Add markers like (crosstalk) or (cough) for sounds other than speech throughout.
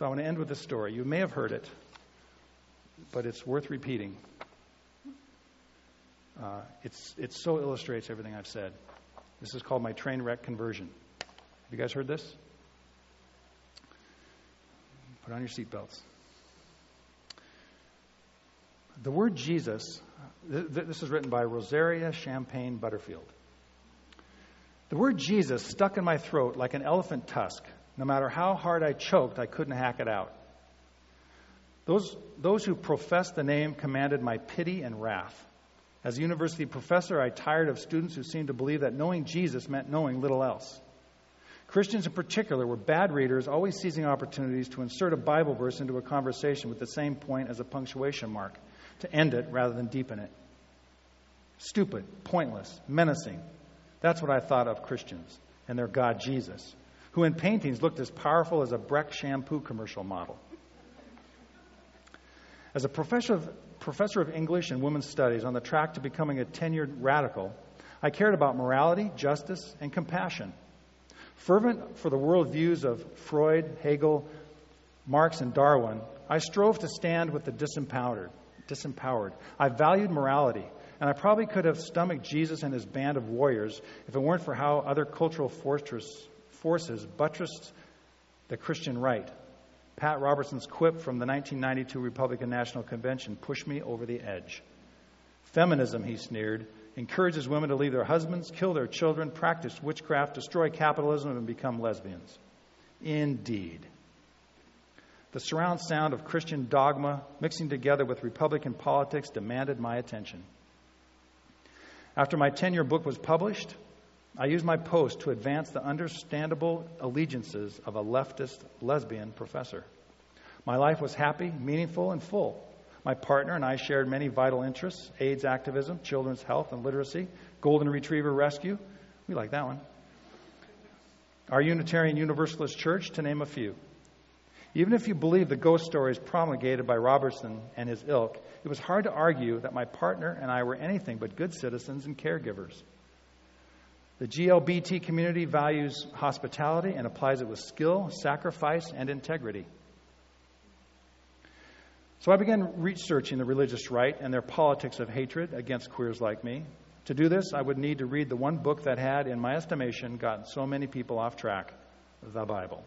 So I want to end with this story. You may have heard it, but it's worth repeating. Uh, it's, it so illustrates everything I've said. This is called my train wreck conversion. Have you guys heard this? Put on your seatbelts. The word Jesus, th- th- this is written by Rosaria Champagne Butterfield. The word Jesus stuck in my throat like an elephant tusk. No matter how hard I choked, I couldn't hack it out. Those, those who professed the name commanded my pity and wrath. As a university professor, I tired of students who seemed to believe that knowing Jesus meant knowing little else. Christians in particular were bad readers, always seizing opportunities to insert a Bible verse into a conversation with the same point as a punctuation mark, to end it rather than deepen it. Stupid, pointless, menacing. That's what I thought of Christians and their God Jesus, who in paintings looked as powerful as a Breck shampoo commercial model. As a professor of, professor of English and women's studies on the track to becoming a tenured radical, I cared about morality, justice, and compassion. Fervent for the worldviews of Freud, Hegel, Marx, and Darwin, I strove to stand with the disempowered. disempowered. I valued morality, and I probably could have stomached Jesus and his band of warriors if it weren't for how other cultural fortress, forces buttressed the Christian right. Pat Robertson's quip from the 1992 Republican National Convention pushed me over the edge. Feminism, he sneered, encourages women to leave their husbands, kill their children, practice witchcraft, destroy capitalism, and become lesbians. Indeed. The surround sound of Christian dogma mixing together with Republican politics demanded my attention. After my tenure book was published, I used my post to advance the understandable allegiances of a leftist lesbian professor. My life was happy, meaningful, and full. My partner and I shared many vital interests AIDS activism, children's health and literacy, golden retriever rescue. We like that one. Our Unitarian Universalist Church, to name a few. Even if you believe the ghost stories promulgated by Robertson and his ilk, it was hard to argue that my partner and I were anything but good citizens and caregivers. The GLBT community values hospitality and applies it with skill, sacrifice, and integrity. So I began researching the religious right and their politics of hatred against queers like me. To do this, I would need to read the one book that had, in my estimation, gotten so many people off track the Bible.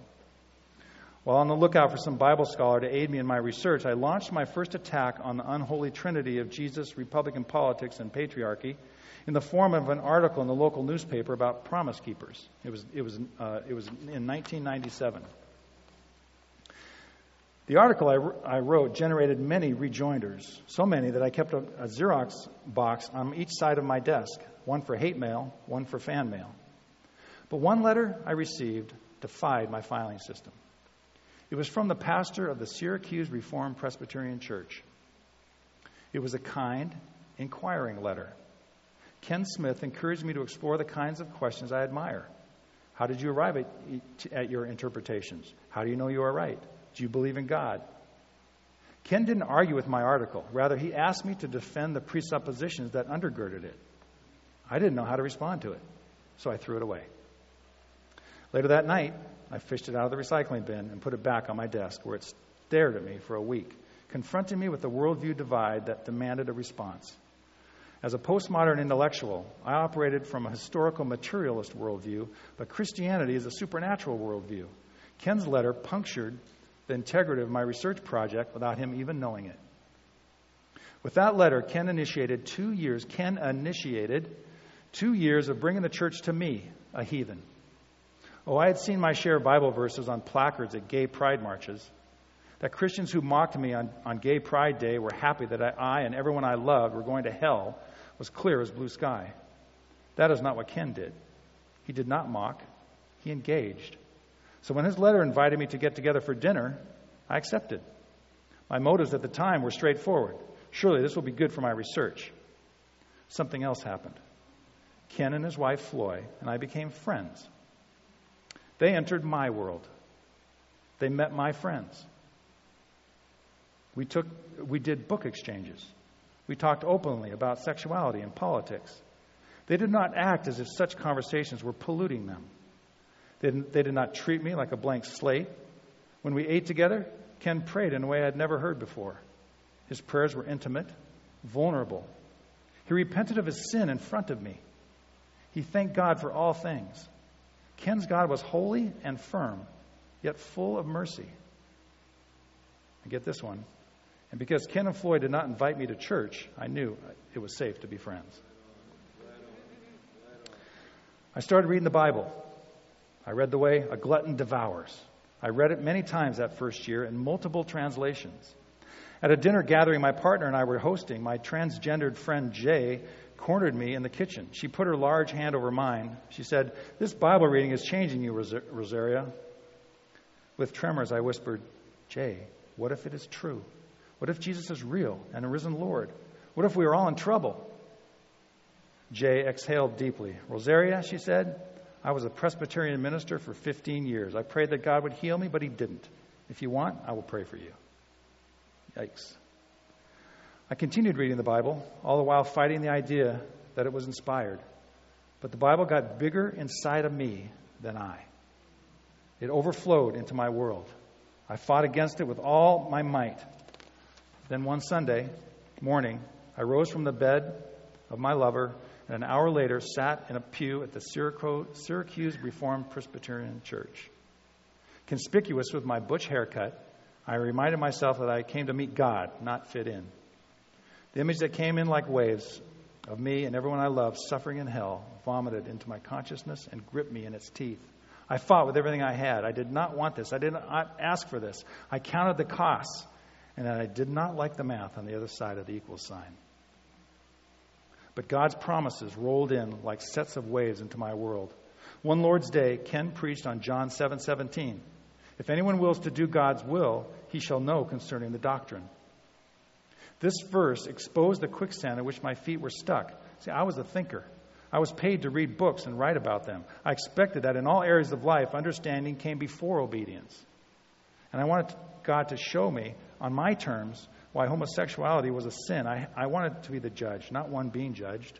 While on the lookout for some Bible scholar to aid me in my research, I launched my first attack on the unholy trinity of Jesus, Republican politics, and patriarchy in the form of an article in the local newspaper about promise keepers. It was, it was, uh, it was in 1997. The article I, I, wrote generated many rejoinders, so many that I kept a, a Xerox box on each side of my desk one for hate mail, one for fan mail. But one letter I received defied my filing system. It was from the pastor of the Syracuse Reformed Presbyterian Church. It was a kind, inquiring letter. Ken Smith encouraged me to explore the kinds of questions I admire. How did you arrive at, at your interpretations? How do you know you are right? Do you believe in God? Ken didn't argue with my article. Rather, he asked me to defend the presuppositions that undergirded it. I didn't know how to respond to it, so I threw it away. Later that night, I fished it out of the recycling bin and put it back on my desk, where it stared at me for a week, confronting me with the worldview divide that demanded a response. As a postmodern intellectual, I operated from a historical materialist worldview, but Christianity is a supernatural worldview. Ken's letter punctured the integrity of my research project without him even knowing it. With that letter, Ken initiated two years, Ken initiated two years of bringing the church to me, a heathen. Oh, I had seen my share of Bible verses on placards at gay pride marches. That Christians who mocked me on, on Gay Pride Day were happy that I, I and everyone I loved were going to hell was clear as blue sky. That is not what Ken did. He did not mock, he engaged. So when his letter invited me to get together for dinner, I accepted. My motives at the time were straightforward. Surely this will be good for my research. Something else happened. Ken and his wife, Floy, and I became friends. They entered my world. They met my friends. We, took, we did book exchanges. We talked openly about sexuality and politics. They did not act as if such conversations were polluting them. They, they did not treat me like a blank slate. When we ate together, Ken prayed in a way I'd never heard before. His prayers were intimate, vulnerable. He repented of his sin in front of me. He thanked God for all things. Ken's God was holy and firm, yet full of mercy. I get this one. And because Ken and Floy did not invite me to church, I knew it was safe to be friends. I started reading the Bible. I read the way a glutton devours. I read it many times that first year in multiple translations. At a dinner gathering my partner and I were hosting, my transgendered friend Jay cornered me in the kitchen. She put her large hand over mine. She said, This Bible reading is changing you, Rosaria. With tremors, I whispered, Jay, what if it is true? What if Jesus is real and a risen Lord? What if we are all in trouble? Jay exhaled deeply. Rosaria, she said, I was a Presbyterian minister for 15 years. I prayed that God would heal me, but He didn't. If you want, I will pray for you. Yikes. I continued reading the Bible, all the while fighting the idea that it was inspired. But the Bible got bigger inside of me than I. It overflowed into my world. I fought against it with all my might. Then one Sunday morning, I rose from the bed of my lover and an hour later sat in a pew at the Syracuse Reformed Presbyterian Church. Conspicuous with my butch haircut, I reminded myself that I came to meet God, not fit in. The image that came in like waves of me and everyone I love suffering in hell vomited into my consciousness and gripped me in its teeth. I fought with everything I had. I did not want this. I did not ask for this. I counted the costs, and that I did not like the math on the other side of the equal sign. But God's promises rolled in like sets of waves into my world. One Lord's Day, Ken preached on John 7 17. If anyone wills to do God's will, he shall know concerning the doctrine. This verse exposed the quicksand in which my feet were stuck. See, I was a thinker. I was paid to read books and write about them. I expected that in all areas of life, understanding came before obedience. And I wanted God to show me on my terms why homosexuality was a sin. I, I wanted to be the judge, not one being judged.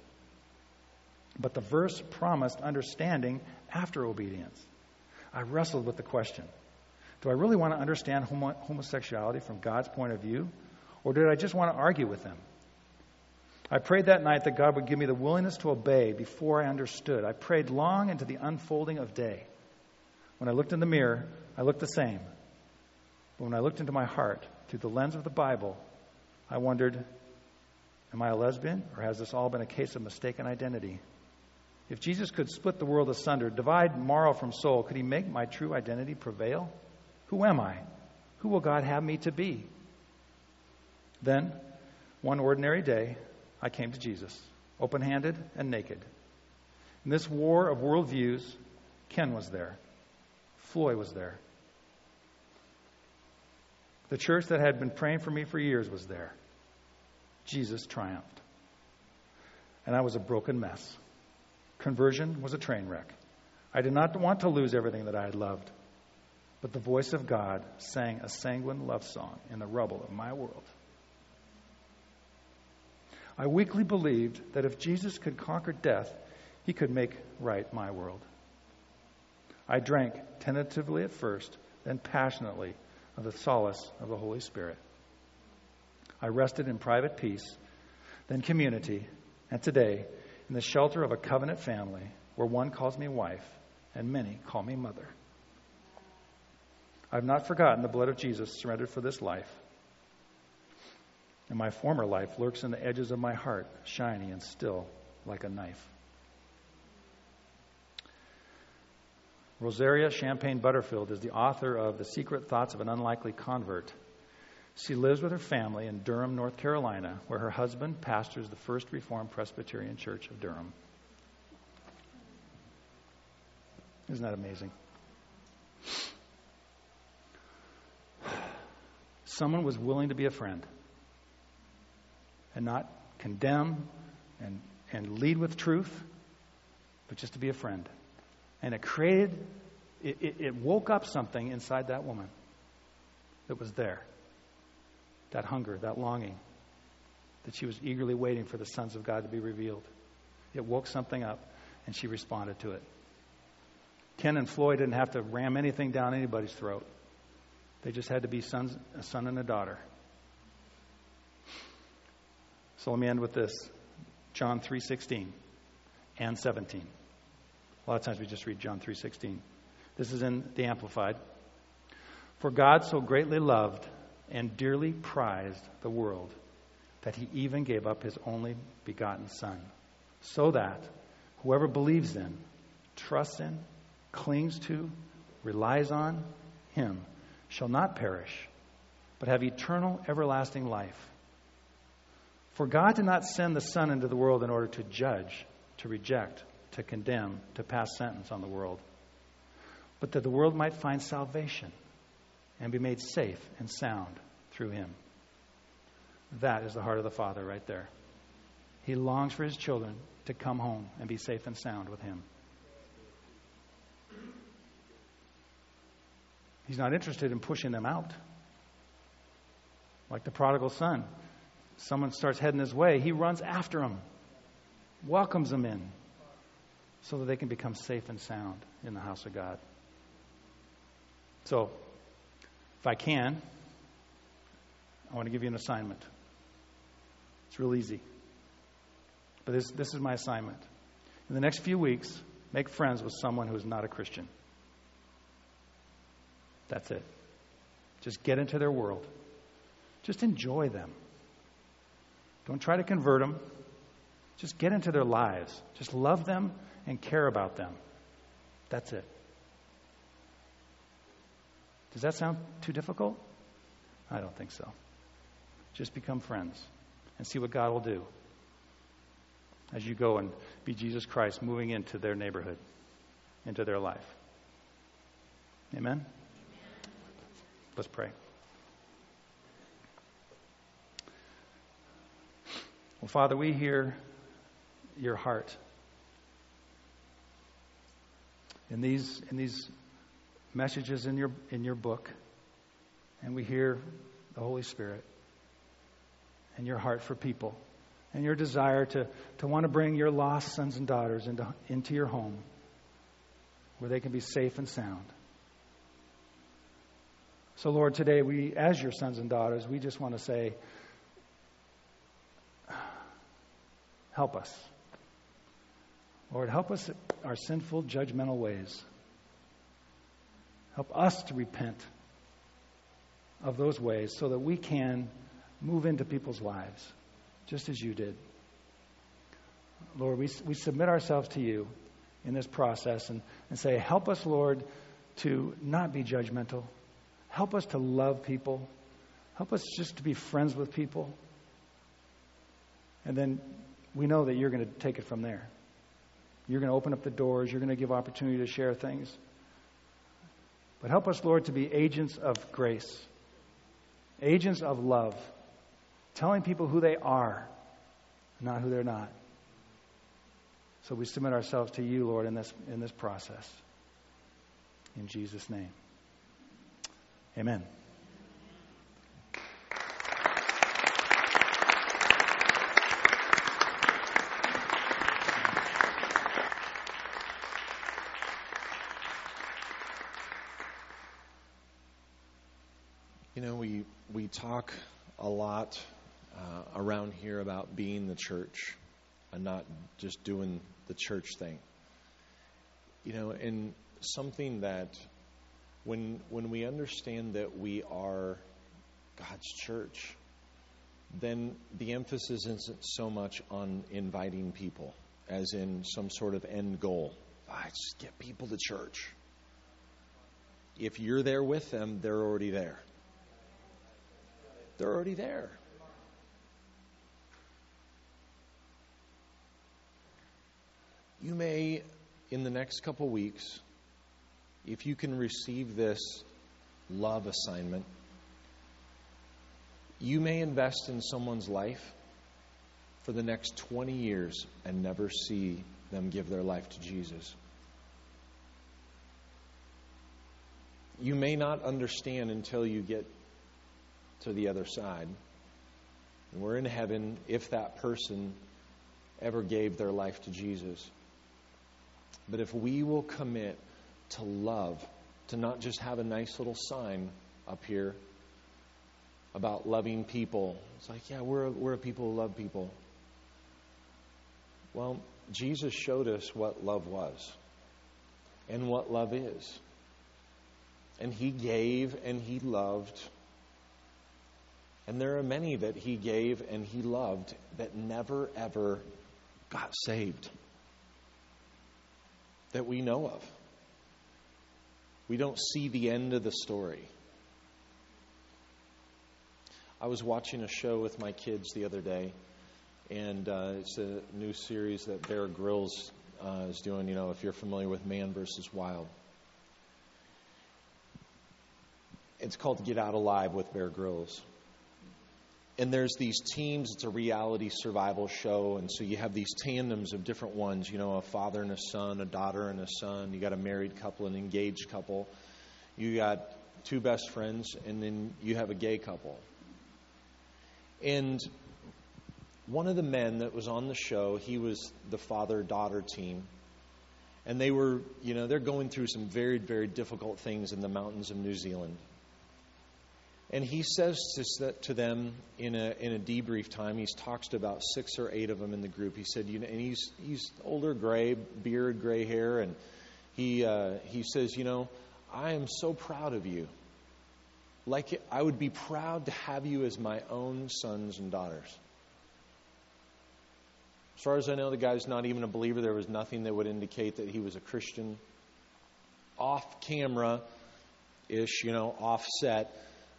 But the verse promised understanding after obedience. I wrestled with the question Do I really want to understand homo- homosexuality from God's point of view? Or did I just want to argue with Him? I prayed that night that God would give me the willingness to obey before I understood. I prayed long into the unfolding of day. When I looked in the mirror, I looked the same. But when I looked into my heart through the lens of the Bible, I wondered, am I a lesbian, or has this all been a case of mistaken identity? If Jesus could split the world asunder, divide marrow from soul, could he make my true identity prevail? Who am I? Who will God have me to be? Then, one ordinary day, I came to Jesus, open handed and naked. In this war of worldviews, Ken was there, Floy was there, the church that had been praying for me for years was there. Jesus triumphed. And I was a broken mess. Conversion was a train wreck. I did not want to lose everything that I had loved. But the voice of God sang a sanguine love song in the rubble of my world. I weakly believed that if Jesus could conquer death, he could make right my world. I drank tentatively at first, then passionately of the solace of the Holy Spirit. I rested in private peace, then community, and today in the shelter of a covenant family where one calls me wife and many call me mother. I've not forgotten the blood of Jesus surrendered for this life. And my former life lurks in the edges of my heart, shiny and still like a knife. Rosaria Champagne Butterfield is the author of The Secret Thoughts of an Unlikely Convert. She lives with her family in Durham, North Carolina, where her husband pastors the First Reformed Presbyterian Church of Durham. Isn't that amazing? Someone was willing to be a friend and not condemn and, and lead with truth, but just to be a friend. And it created, it, it, it woke up something inside that woman that was there that hunger, that longing, that she was eagerly waiting for the sons of God to be revealed. It woke something up, and she responded to it. Ken and Floy didn't have to ram anything down anybody's throat. They just had to be sons, a son and a daughter. So let me end with this. John 3:16 and 17. A lot of times we just read John 3:16. This is in the amplified. For God so greatly loved and dearly prized the world that he even gave up his only begotten son so that whoever believes in, trusts in, clings to, relies on him shall not perish but have eternal everlasting life. For God did not send the Son into the world in order to judge, to reject, to condemn, to pass sentence on the world, but that the world might find salvation and be made safe and sound through him. That is the heart of the Father right there. He longs for his children to come home and be safe and sound with him. He's not interested in pushing them out. Like the prodigal son someone starts heading his way, he runs after them, welcomes them in, so that they can become safe and sound in the house of God. So, if I can, I want to give you an assignment. It's real easy. But this, this is my assignment. In the next few weeks, make friends with someone who is not a Christian. That's it. Just get into their world. Just enjoy them. Don't try to convert them. Just get into their lives. Just love them and care about them. That's it. Does that sound too difficult? I don't think so. Just become friends and see what God will do as you go and be Jesus Christ moving into their neighborhood, into their life. Amen? Let's pray. Well, Father, we hear your heart. In these, in these messages in your, in your book, and we hear the Holy Spirit and your heart for people and your desire to, to want to bring your lost sons and daughters into, into your home where they can be safe and sound. So, Lord, today we, as your sons and daughters, we just want to say, Help us. Lord, help us our sinful, judgmental ways. Help us to repent of those ways so that we can move into people's lives, just as you did. Lord, we, we submit ourselves to you in this process and, and say, Help us, Lord, to not be judgmental. Help us to love people. Help us just to be friends with people. And then we know that you're going to take it from there. You're going to open up the doors, you're going to give opportunity to share things. But help us, Lord, to be agents of grace, agents of love, telling people who they are, not who they're not. So we submit ourselves to you, Lord, in this, in this process. In Jesus' name. Amen. We we talk a lot uh, around here about being the church and not just doing the church thing. You know, and something that when when we understand that we are God's church, then the emphasis isn't so much on inviting people as in some sort of end goal. Ah, just get people to church. If you're there with them, they're already there. They're already there. You may, in the next couple weeks, if you can receive this love assignment, you may invest in someone's life for the next 20 years and never see them give their life to Jesus. You may not understand until you get to the other side. And we're in heaven if that person ever gave their life to Jesus. But if we will commit to love, to not just have a nice little sign up here about loving people. It's like, yeah, we're, we're a people who love people. Well, Jesus showed us what love was and what love is. And he gave and he loved. And there are many that he gave and he loved that never, ever got saved. That we know of. We don't see the end of the story. I was watching a show with my kids the other day, and uh, it's a new series that Bear Grylls uh, is doing. You know, if you're familiar with Man versus Wild, it's called Get Out Alive with Bear Grylls. And there's these teams. It's a reality survival show, and so you have these tandems of different ones. You know, a father and a son, a daughter and a son. You got a married couple, an engaged couple. You got two best friends, and then you have a gay couple. And one of the men that was on the show, he was the father daughter team. And they were, you know, they're going through some very, very difficult things in the mountains of New Zealand. And he says to them in a, in a debrief time, he talks to about six or eight of them in the group. He said, you know, and he's, he's older, gray, beard, gray hair, and he, uh, he says, you know, I am so proud of you. Like I would be proud to have you as my own sons and daughters. As far as I know, the guy's not even a believer. There was nothing that would indicate that he was a Christian. Off camera ish, you know, offset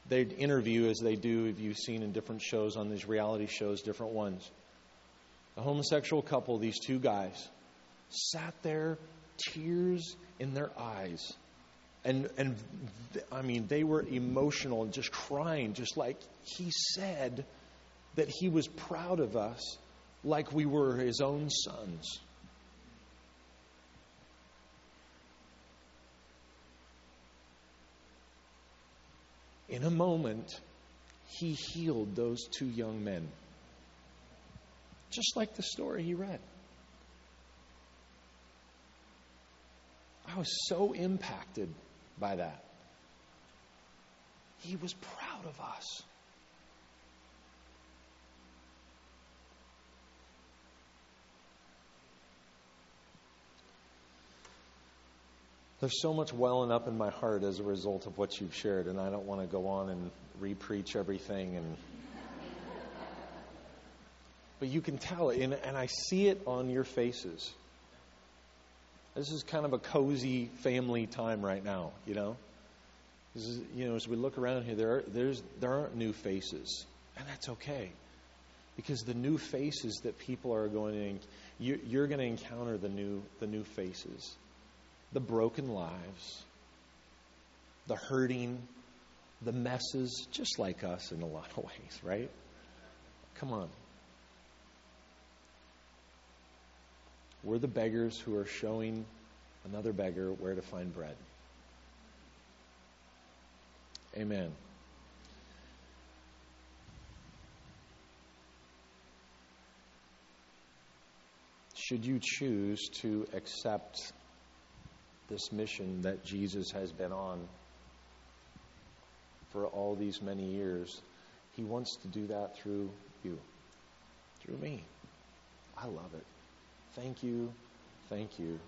they'd interview as they do, if you've seen in different shows on these reality shows, different ones. A homosexual couple, these two guys, sat there, tears in their eyes. And, and I mean, they were emotional and just crying, just like he said that he was proud of us, like we were his own sons. In a moment, he healed those two young men. Just like the story he read. I was so impacted by that. He was proud of us. There's so much welling up in my heart as a result of what you've shared, and I don't want to go on and repreach everything. And but you can tell and, and I see it on your faces. This is kind of a cozy family time right now, you know. Is, you know, as we look around here, there are, there's there aren't new faces, and that's okay, because the new faces that people are going to, you, you're going to encounter the new the new faces the broken lives, the hurting, the messes, just like us in a lot of (laughs) ways, right? Come on. We're the beggars who are showing another beggar where to find bread. Amen. Should you choose to accept this mission that Jesus has been on for all these many years. He wants to do that through you, through me. I love it. Thank you. Thank you